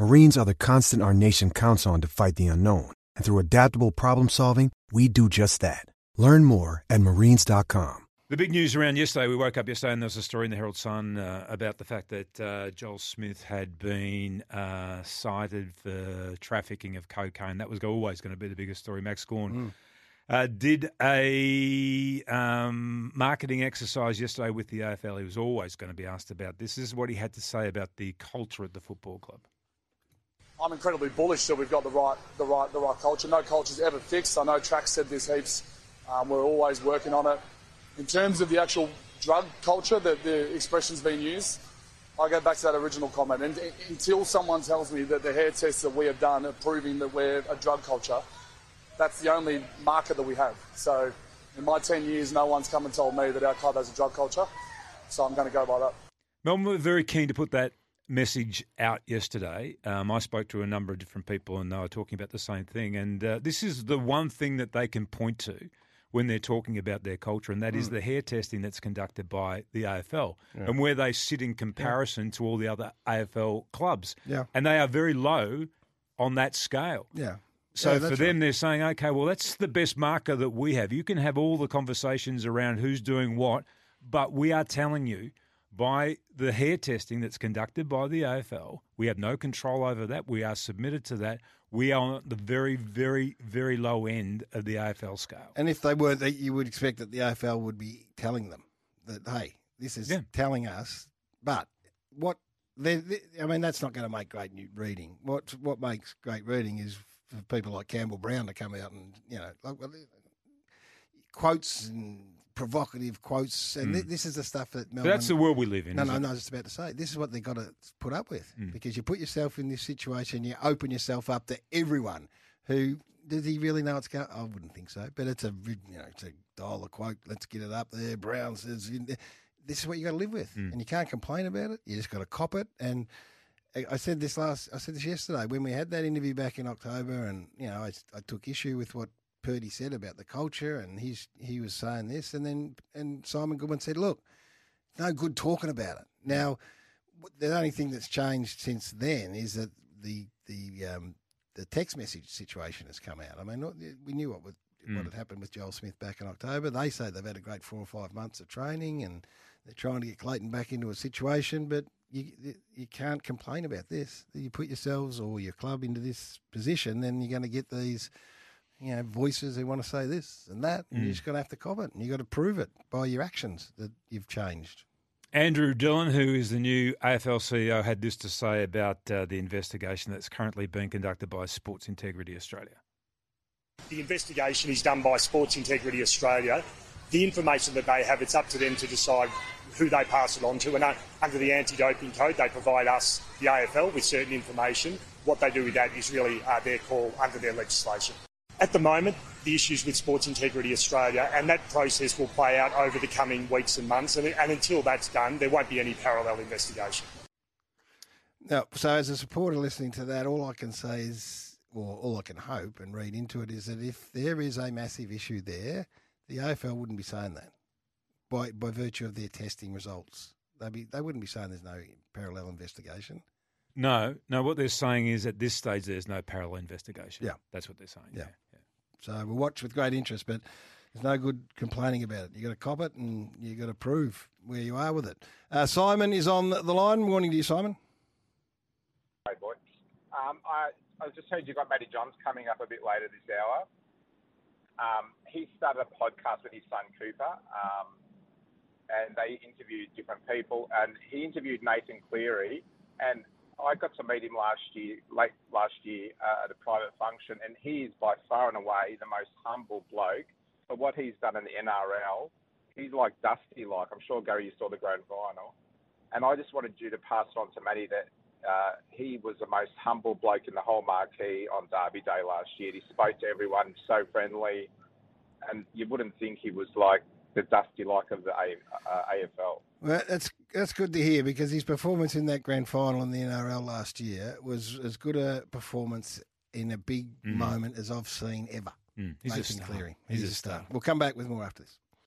Marines are the constant our nation counts on to fight the unknown. And through adaptable problem solving, we do just that. Learn more at marines.com. The big news around yesterday, we woke up yesterday and there was a story in the Herald Sun uh, about the fact that uh, Joel Smith had been uh, cited for trafficking of cocaine. That was always going to be the biggest story. Max Gawn uh, did a um, marketing exercise yesterday with the AFL. He was always going to be asked about this. This is what he had to say about the culture at the football club. I'm incredibly bullish that we've got the right, the right, the right culture. No culture's ever fixed. I know Trac said this heaps. Um, we're always working on it. In terms of the actual drug culture that the expression's been used, I go back to that original comment. And until someone tells me that the hair tests that we have done are proving that we're a drug culture, that's the only marker that we have. So in my 10 years, no one's come and told me that our club has a drug culture. So I'm going to go by that. Melbourne were very keen to put that message out yesterday. Um, I spoke to a number of different people and they were talking about the same thing. And uh, this is the one thing that they can point to when they're talking about their culture, and that mm. is the hair testing that's conducted by the AFL yeah. and where they sit in comparison yeah. to all the other AFL clubs. Yeah. And they are very low on that scale. Yeah. So yeah, for them, right. they're saying, okay, well, that's the best marker that we have. You can have all the conversations around who's doing what, but we are telling you by the hair testing that's conducted by the AFL. We have no control over that. We are submitted to that. We are on the very, very, very low end of the AFL scale. And if they weren't, you would expect that the AFL would be telling them that, hey, this is yeah. telling us. But what they, they, I mean, that's not going to make great reading. What what makes great reading is for people like Campbell Brown to come out and you know, like, quotes and provocative quotes, and mm. th- this is the stuff that Melbourne. that's the world we live in. No, no, no. I was just about to say this is what they've got to put up with mm. because you put yourself in this situation, you open yourself up to everyone who. Does he really know what's going? I wouldn't think so, but it's a you know it's a dollar quote. Let's get it up there. Brown says this is what you got to live with, mm. and you can't complain about it. You just got to cop it. And I said this last, I said this yesterday when we had that interview back in October, and you know I, I took issue with what Purdy said about the culture, and he's he was saying this, and then and Simon Goodwin said, "Look, no good talking about it." Now, the only thing that's changed since then is that the the um, the text message situation has come out. I mean, we knew what would, mm. what had happened with Joel Smith back in October. They say they've had a great four or five months of training, and they're trying to get Clayton back into a situation, but. You, you can't complain about this. You put yourselves or your club into this position, then you're going to get these you know, voices who want to say this and that, and mm. you're just going to have to cop it, and you've got to prove it by your actions that you've changed. Andrew Dillon, who is the new AFL CEO, had this to say about uh, the investigation that's currently being conducted by Sports Integrity Australia. The investigation is done by Sports Integrity Australia. The information that they have, it's up to them to decide who they pass it on to. And uh, under the anti-doping code, they provide us, the AFL, with certain information. What they do with that is really uh, their call under their legislation. At the moment, the issues with Sports Integrity Australia, and that process will play out over the coming weeks and months. And, and until that's done, there won't be any parallel investigation. Now, so as a supporter listening to that, all I can say is, or all I can hope and read into it is that if there is a massive issue there, the AFL wouldn't be saying that by by virtue of their testing results. They'd be they wouldn't be saying there's no parallel investigation. No, no. What they're saying is at this stage there's no parallel investigation. Yeah, that's what they're saying. Yeah. yeah. So we'll watch with great interest, but there's no good complaining about it. You've got to cop it, and you've got to prove where you are with it. Uh, Simon is on the line. Morning to you, Simon. Hey, boy. Um, I, I just heard you've got Matty Johns coming up a bit later this hour. Um, he started a podcast with his son Cooper, um, and they interviewed different people. And he interviewed Nathan Cleary, and I got to meet him last year, late last year uh, at a private function, and he is by far and away the most humble bloke. But what he's done in the NRL, he's like Dusty, like I'm sure Gary, you saw the grand final, and I just wanted you to pass on to Matty that uh, he was the most humble bloke in the whole marquee on Derby Day last year. He spoke to everyone so friendly, and you wouldn't think he was like the dusty like of the a, uh, AFL. Well, that's that's good to hear because his performance in that grand final in the NRL last year was as good a performance in a big mm. moment as I've seen ever. Mm. He's, a star. He's, He's, a star. star. We'll come back with more after this.